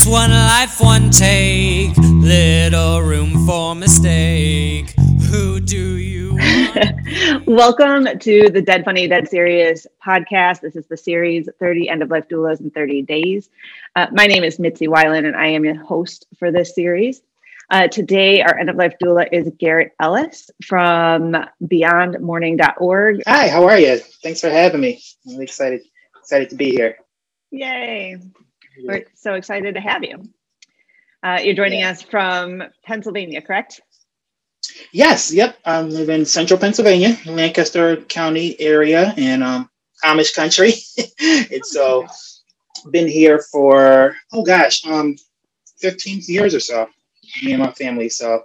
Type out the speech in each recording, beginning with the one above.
It's one life, one take, little room for mistake. Who do you Welcome to the Dead Funny Dead Serious podcast. This is the series 30 End of Life Doulas in 30 Days. Uh, my name is Mitzi Weiland, and I am your host for this series. Uh, today, our end of life doula is Garrett Ellis from beyondmourning.org. Hi, how are you? Thanks for having me. I'm excited excited to be here. Yay. We're so excited to have you. Uh, you're joining yeah. us from Pennsylvania, correct? Yes, yep. I live in central Pennsylvania, Lancaster County area in um, Amish country. it's so uh, been here for, oh gosh, um, 15 years or so, me and my family. So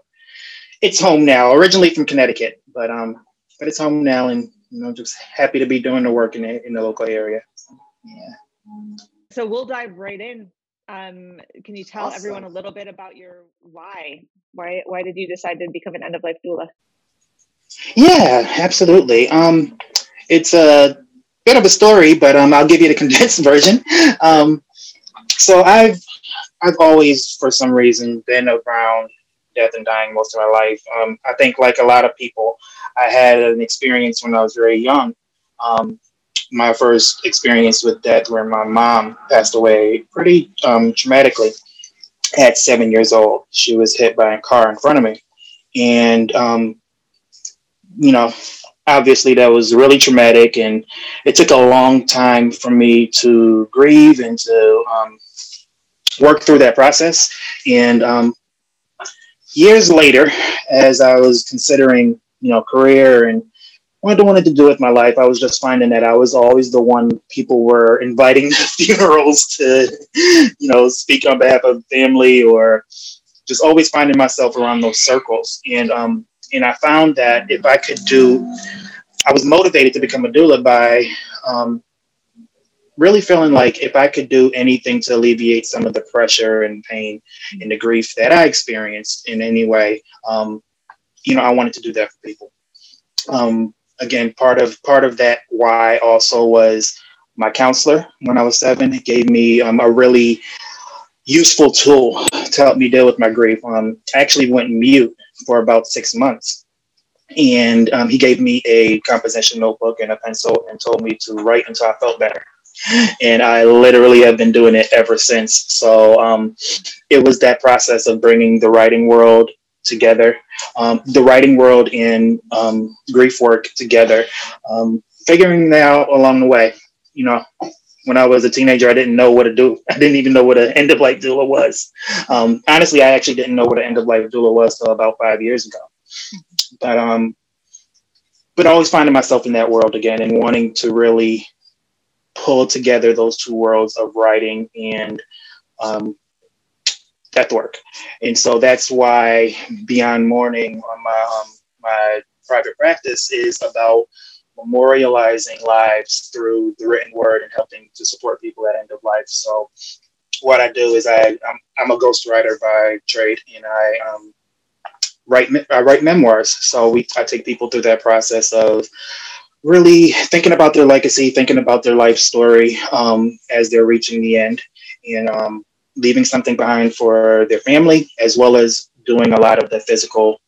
it's home now, originally from Connecticut, but um, but it's home now and you know, just happy to be doing the work in the, in the local area. Yeah. So we'll dive right in. Um, can you tell awesome. everyone a little bit about your why? Why why did you decide to become an end of life doula? Yeah, absolutely. Um, it's a bit of a story, but um, I'll give you the condensed version. Um, so I've I've always, for some reason, been around death and dying most of my life. Um, I think, like a lot of people, I had an experience when I was very young. Um, my first experience with death where my mom passed away pretty um, traumatically at seven years old. She was hit by a car in front of me. And, um, you know, obviously that was really traumatic. And it took a long time for me to grieve and to um, work through that process. And um, years later, as I was considering, you know, career and what I wanted to do with my life, I was just finding that I was always the one people were inviting to funerals to, you know, speak on behalf of family or just always finding myself around those circles. And um, and I found that if I could do, I was motivated to become a doula by um, really feeling like if I could do anything to alleviate some of the pressure and pain and the grief that I experienced in any way, um, you know, I wanted to do that for people. Um, again, part of part of that why also was my counselor when I was seven gave me um, a really useful tool to help me deal with my grief. Um, I actually went mute for about six months, and um, he gave me a composition notebook and a pencil and told me to write until I felt better. And I literally have been doing it ever since. So um, it was that process of bringing the writing world together, um, the writing world and um, grief work together, um, figuring that out along the way. You know, when I was a teenager, I didn't know what to do. I didn't even know what an end of life doula was. Um, honestly, I actually didn't know what an end of life doula was till about five years ago. But um, but always finding myself in that world again and wanting to really pull together those two worlds of writing and um, death work. And so that's why Beyond Mourning my, um, my private practice is about memorializing lives through the written word and helping to support people at end of life. So what I do is I, I'm, I'm a ghostwriter by trade and I um, write, I write memoirs. So we, I take people through that process of really thinking about their legacy, thinking about their life story um, as they're reaching the end. And um, leaving something behind for their family, as well as doing a lot of the physical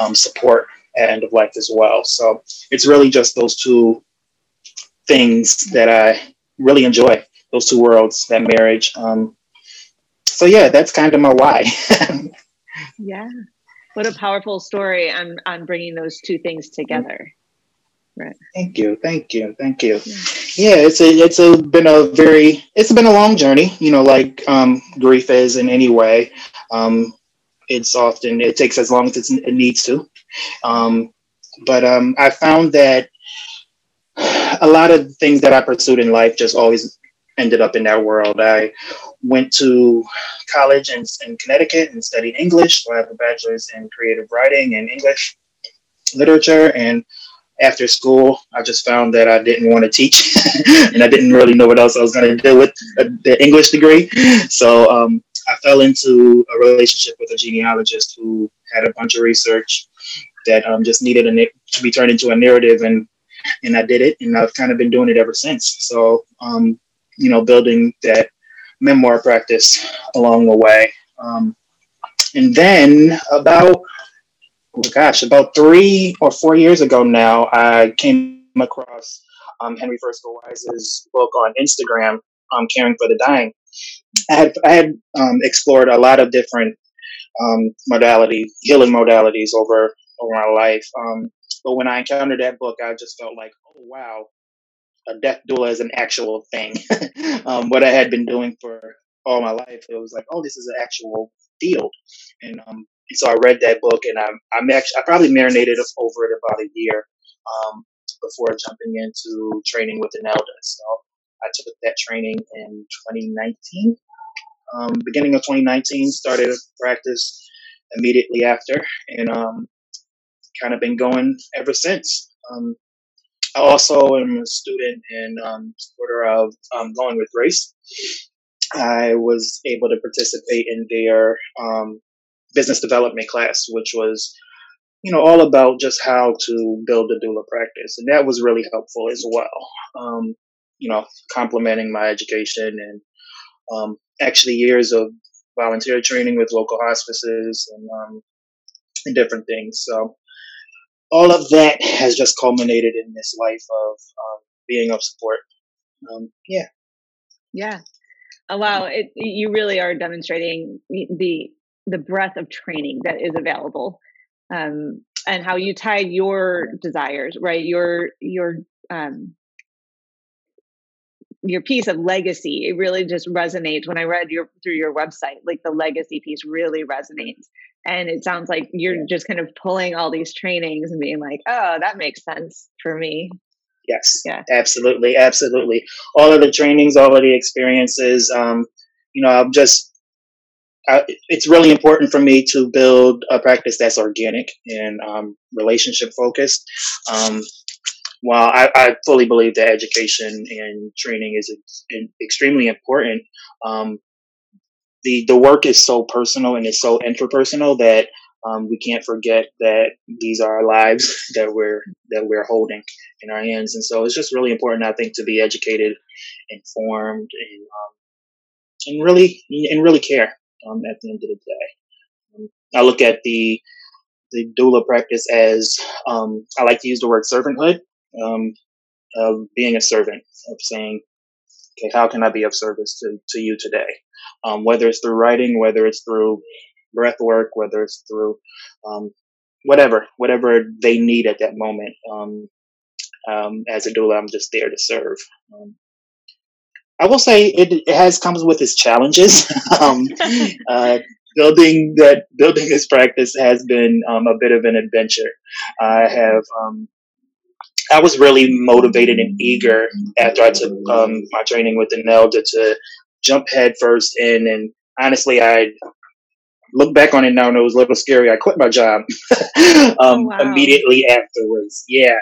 um, support at end of life as well. So it's really just those two things that I really enjoy, those two worlds, that marriage. Um, so yeah, that's kind of my why. yeah. What a powerful story on, on bringing those two things together. Right. Thank you. Thank you. Thank you. Yeah yeah, it's a it's a been a very it's been a long journey. You know, like um, grief is in any way. Um, it's often it takes as long as it needs to. Um, but um, I found that a lot of things that I pursued in life just always ended up in that world. I went to college in, in Connecticut and studied English. So I have a bachelor's in creative writing and English literature and after school, I just found that I didn't want to teach, and I didn't really know what else I was going to do with the English degree. So um, I fell into a relationship with a genealogist who had a bunch of research that um, just needed a, to be turned into a narrative, and and I did it, and I've kind of been doing it ever since. So um, you know, building that memoir practice along the way. Um, and then about, gosh, about three or four years ago now, I came across um, Henry Fersko-Weiss's book on Instagram, um, Caring for the Dying. I had, I had um, explored a lot of different um, modalities, healing modalities over over my life. Um, but when I encountered that book, I just felt like, oh wow, a death doula is an actual thing. um, what I had been doing for all my life, it was like, oh, this is an actual field. And, um, so I read that book, and I'm, I'm actually I probably marinated over it about a year um, before jumping into training with INELDA. So I took that training in 2019. Um, beginning of 2019, started practice immediately after, and um, kind of been going ever since. Um, I also am a student and um, supporter of um, Going with Grace. I was able to participate in their um, business development class, which was, you know, all about just how to build a doula practice, and that was really helpful as well. Um, you know, complementing my education and um, actually years of volunteer training with local hospices and um, and different things. So all of that has just culminated in this life of um, being of support. Um, yeah. Yeah. Oh, wow. It, you really are demonstrating the the breadth of training that is available, um, and how you tied your desires, right? Your your um, your piece of legacy. It really just resonates when I read your through your website. Like the legacy piece really resonates, and it sounds like you're just kind of pulling all these trainings and being like, oh, that makes sense for me. Yes. Yeah. Absolutely. Absolutely. All of the trainings, all of the experiences. Um, you know, I'm just, I, it's really important for me to build a practice that's organic and um, relationship focused. Um, while I, I, fully believe that education and training is ex- extremely important, um, the the work is so personal and it's so interpersonal that um, we can't forget that these are our lives that we're that we're holding in our hands, and so it's just really important, I think, to be educated, informed, and um, and really and really care um, at the end of the day. Um, I look at the the doula practice as um, I like to use the word servanthood, um, of being a servant, of saying, okay, how can I be of service to, to you today? um, whether it's through writing, whether it's through breath work, whether it's through um, whatever, whatever they need at that moment. Um, as a doula, I'm just there to serve. Um, I will say it, it, has comes with its challenges. Um, uh, building that building this practice has been a bit of an adventure. I have I was really motivated and eager after I took um, my training with the Nelda to jump headfirst in. And honestly, I look back on it now and it was a little scary. I quit my job um, oh, wow. immediately afterwards. Yeah,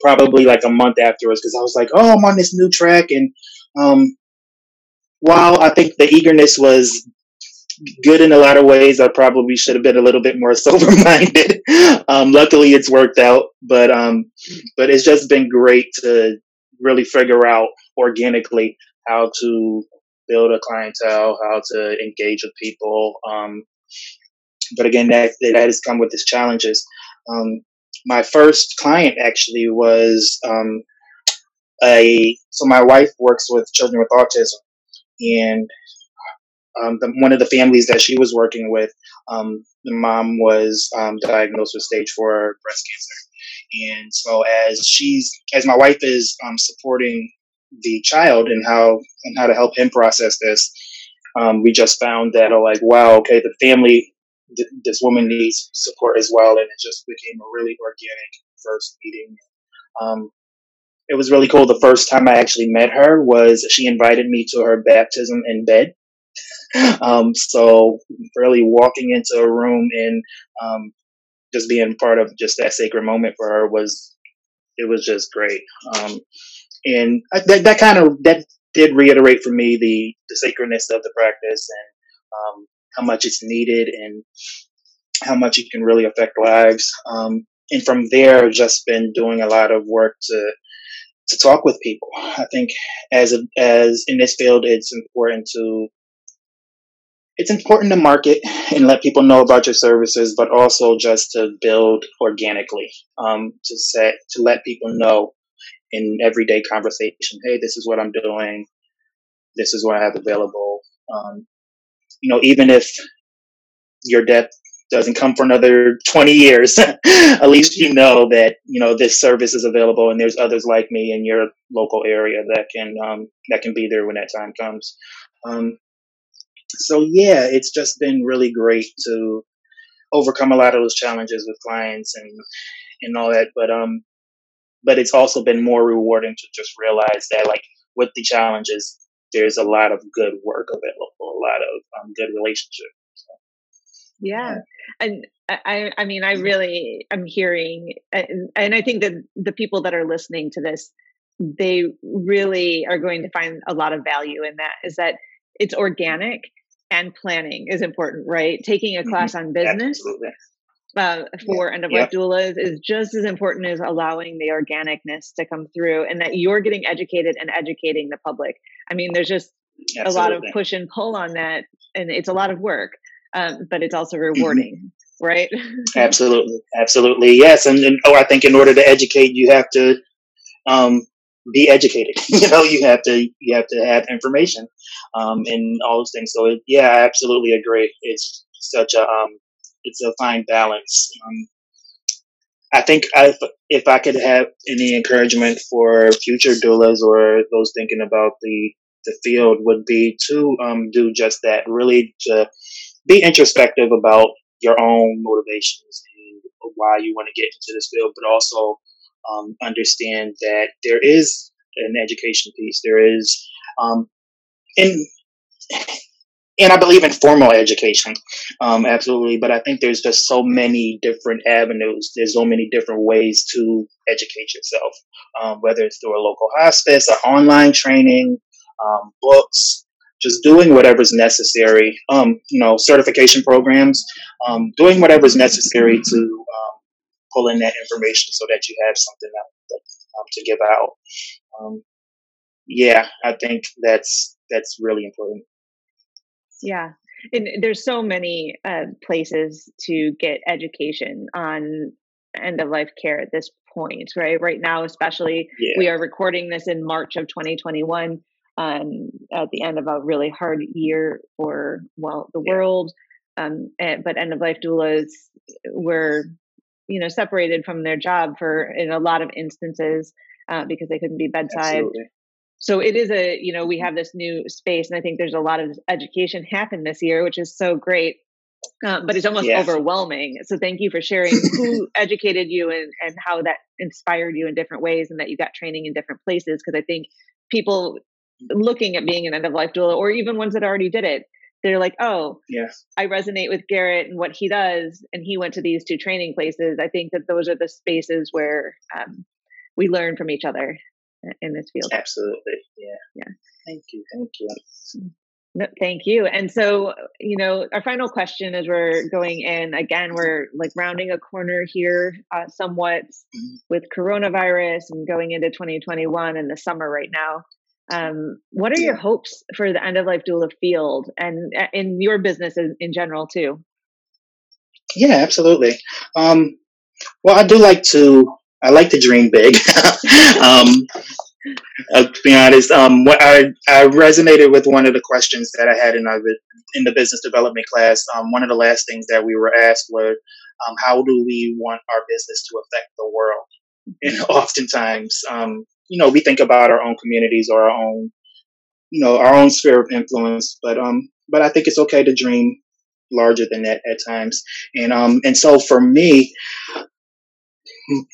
probably like a month afterwards because I was like, oh, I'm on this new track. And um, while I think the eagerness was good in a lot of ways, I probably should have been a little bit more sober minded. um, luckily, it's worked out, but um, but it's just been great to really figure out organically how to build a clientele, how to engage with people. Um, but again, that that has come with its challenges. Um, my first client actually was um, a so my wife works with children with autism, and um, the, one of the families that she was working with, um, the mom was um, diagnosed with stage four breast cancer, and so as she's as my wife is um, supporting the child and how and how to help him process this. Um, we just found that, oh, like, wow, okay, the family, th- this woman needs support as well, and it just became a really organic first meeting. It was really cool. The first time I actually met her was she invited me to her baptism in bed. um, so really walking into a room and um, just being part of just that sacred moment for her was it was just great. Um, and that, that kind of that did reiterate for me the the sacredness of the practice and um, how much it's needed and how much it can really affect lives. Um, and from there, just been doing a lot of work to to talk with people. I think as a, as in this field, it's important to it's important to market and let people know about your services, but also just to build organically, um, to set to let people know in everyday conversation, hey, this is what I'm doing, this is what I have available. Um, you know, even if your death doesn't come for another 20 years, at least you know that, you know, this service is available and there's others like me in your local area that can, um, that can be there when that time comes. Um, so yeah, it's just been really great to overcome a lot of those challenges with clients and, and all that. But, um, but it's also been more rewarding to just realize that like with the challenges, there's a lot of good work available, a lot of um, good relationships. Yeah. And I, I mean, I really am hearing, and, and I think that the people that are listening to this, they really are going to find a lot of value in that is that it's organic and planning is important, right? Taking a mm-hmm. class on business uh, for yeah. end of life doulas is just as important as allowing the organicness to come through and that you're getting educated and educating the public. I mean, there's just Absolutely. a lot of push and pull on that, and it's a lot of work um, but it's also mm-hmm. rewarding. Mm-hmm. Right. absolutely. Absolutely. Yes. And, and, oh, I think in order to educate, you have to, um, be educated. you know, you have to, you have to have information, um, and all those things. So it, yeah, I absolutely agree. It's such a, um, it's a fine balance. Um, I think I, if I could have any encouragement for future doulas or those thinking about the the field would be to um, do just that. Really to be introspective about your own motivations and why you want to get into this field, but also um, understand that there is an education piece. There is, um, and and I believe in formal education, um, absolutely. But I think there's just so many different avenues. There's so many different ways to educate yourself, um, whether it's through a local hospice, or online training, um, books, just doing whatever's necessary. Um, you know, certification programs, um, doing whatever's necessary to um, pull in that information so that you have something that, um, to give out. Um, yeah, I think that's that's really important. Yeah, and there's so many uh, places to get education on end of life care at this point, right? Right now, especially, yeah. we are recording this in March of 2021 um, at the end of a really hard year for well the world. Um, and, but end of life doulas were you know separated from their job for in a lot of instances uh, because they couldn't be bedside. Absolutely. So it is a you know we have this new space, and I think there's a lot of education happen this year, which is so great. Uh, but it's almost yes. overwhelming. So thank you for sharing who educated you and, and how that inspired you in different ways and that you got training in different places. Because I think people looking at being an end of life doula or even ones that already did it they're like oh yes. I resonate with garrett and what he does and he went to these two training places. I think that those are the spaces where um, we learn from each other in this field. Absolutely yeah. Yeah. Thank you thank you. No, thank you. And so, you know, our final question as we're going in again, we're like rounding a corner here uh, somewhat mm-hmm. with coronavirus and going into 2021 in the summer right now. Um, what are your hopes for the end of life doula field and uh, in your business in, in general too? Yeah, absolutely. Um, well, I do like to. I like to dream big. um, uh, to be honest, um, what I, I resonated with one of the questions that I had in our, in the business development class. Um, one of the last things that we were asked were, um, how do we want our business to affect the world? And oftentimes, um, you know, we think about our own communities or our own, you know, our own sphere of influence. But um, but I think it's okay to dream larger than that at times. And um, and so for me,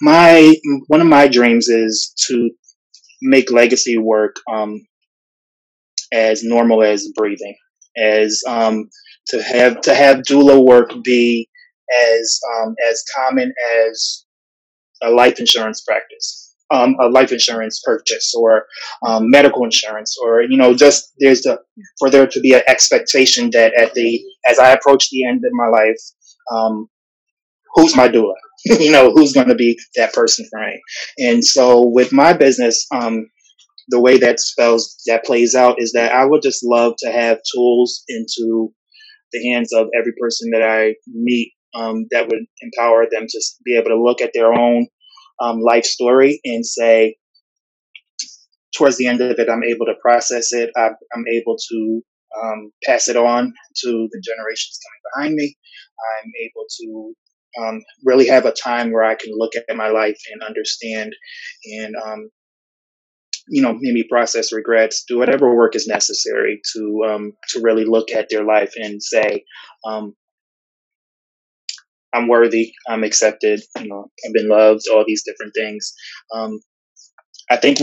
my one of my dreams is to make legacy work um as normal as breathing, as um to have to have doula work be as um as common as a life insurance practice um, a life insurance purchase or um, medical insurance or you know just there's a for there to be an expectation that at the as I approach the end of my life, um, who's my doula? you know, who's going to be that person for me. And so with my business, um, the way that spells that plays out is that I would just love to have tools into the hands of every person that I meet um, that would empower them to be able to look at their own um, life story and say, towards the end of it, I'm able to process it. I, am able to um, pass it on to the generations coming behind me. I'm able to um, really have a time where I can look at my life and understand and, um, you know, maybe process regrets, do whatever work is necessary to um, to really look at their life and say, um, I'm worthy, I'm accepted, you know, I've been loved, all these different things. Um, I think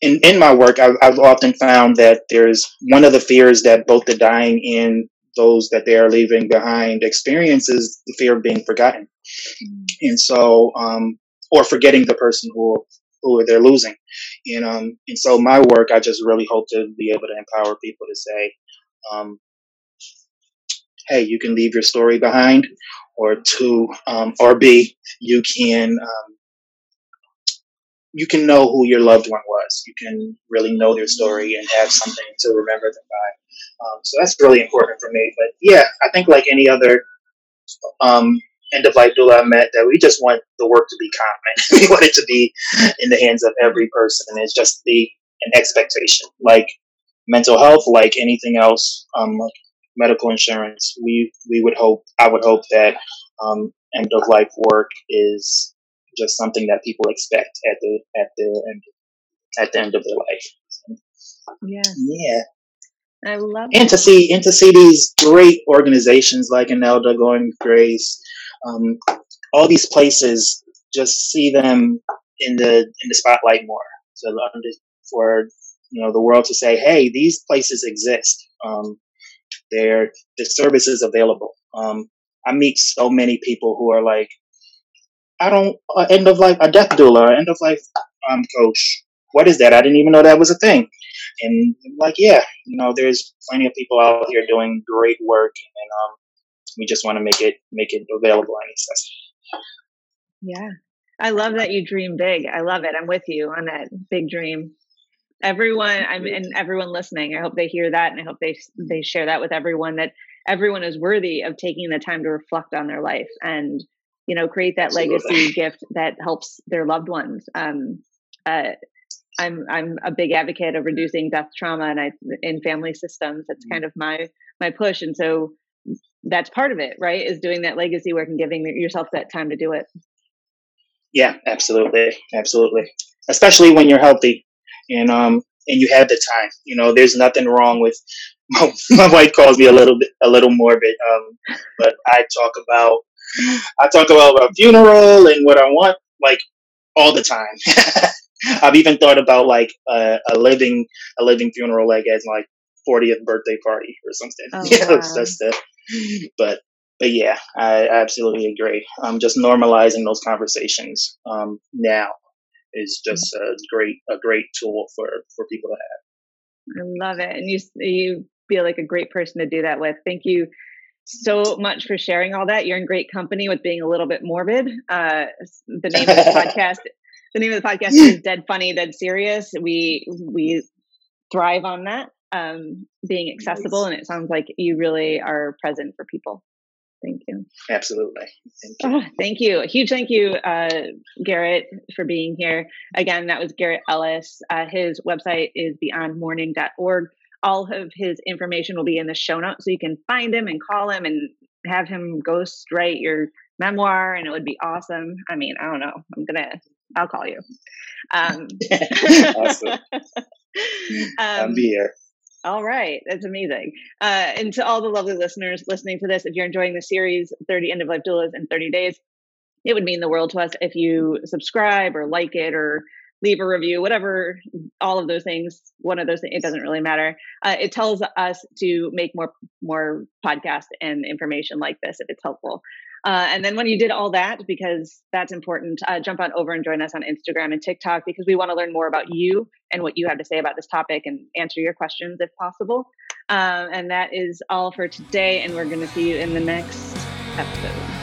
in, in my work, I've, I've, often found that there's one of the fears that both the dying and those that they are leaving behind experiences the fear of being forgotten. Mm. And so, um, or forgetting the person who, who they're losing. And, um, and so my work, I just really hope to be able to empower people to say, um, hey, you can leave your story behind, or two, um, or B, you can um, you can know who your loved one was. You can really know their story and have something to remember them by. Um, so that's really important for me. But yeah, I think like any other um, end of life doula I met, that we just want the work to be common. we want it to be in the hands of every person. It's just the an expectation, like mental health, like anything else, um, like medical insurance. We we would hope I would hope that um, end of life work is just something that people expect at the at the end at the end of their life. yeah. Yeah. I love and to see and to see these great organizations like INELDA, Going Grace, um, all these places, just see them in the in the spotlight more. So for you know the world to say, hey, these places exist. Um, there, the service is available. Um, I meet so many people who are like, I don't uh, end of life a death doula, end of life um, coach. What is that? I didn't even know that was a thing. And I'm like, yeah, you know, there's plenty of people out here doing great work, and um, we just want to make it make it available and accessible. Yeah, I love that you dream big. I love it. I'm with you on that big dream everyone i'm and everyone listening i hope they hear that and i hope they they share that with everyone that everyone is worthy of taking the time to reflect on their life and you know create that Absolutely. legacy gift that helps their loved ones um uh i'm i'm a big advocate of reducing death trauma and i in family systems that's mm-hmm. kind of my my push and so that's part of it right is doing that legacy work and giving yourself that time to do it yeah absolutely absolutely especially when you're healthy and um and you have the time. You know, there's nothing wrong with. My, my wife calls me a little bit a little morbid, um, but I talk about I talk about a funeral and what I want like all the time. I've even thought about like a, a living a living funeral like as my 40th birthday party or something. Oh, yeah, wow. just a, but but yeah, I absolutely agree. I'm just normalizing those conversations um, now is just a great a great tool for for people to have. I love it, and you you feel like a great person to do that with. Thank you so much for sharing all that. You're in great company with being a little bit morbid. Uh, the name of the podcast. The name of the podcast is Dead Funny, Dead Serious. We we thrive on that um, being accessible, and it sounds like you really are present for people. Thank you. Absolutely. Thank you. Oh, thank you. A huge thank you, uh, Garrett, for being here. Again, that was Garrett Ellis. Uh, his website is beyondmourning.org. All of his information will be in the show notes, so you can find him and call him and have him ghost write your memoir, and it would be awesome. I mean, I don't know. I'm gonna. I'll call you. Um, awesome. um, I'll be here. All right. That's amazing. Uh, and to all the lovely listeners listening to this, if you're enjoying the series 30 End of Life Doulas in 30 Days, it would mean the world to us if you subscribe or like it or leave a review, whatever, all of those things. One of those things, it doesn't really matter. Uh, it tells us to make more more podcasts and information like this if it's helpful. Uh, and then when you did all that, because that's important, uh, jump on over and join us on Instagram and TikTok because we want to learn more about you and what you have to say about this topic and answer your questions if possible. Um, and that is all for today. And we're going to see you in the next episode.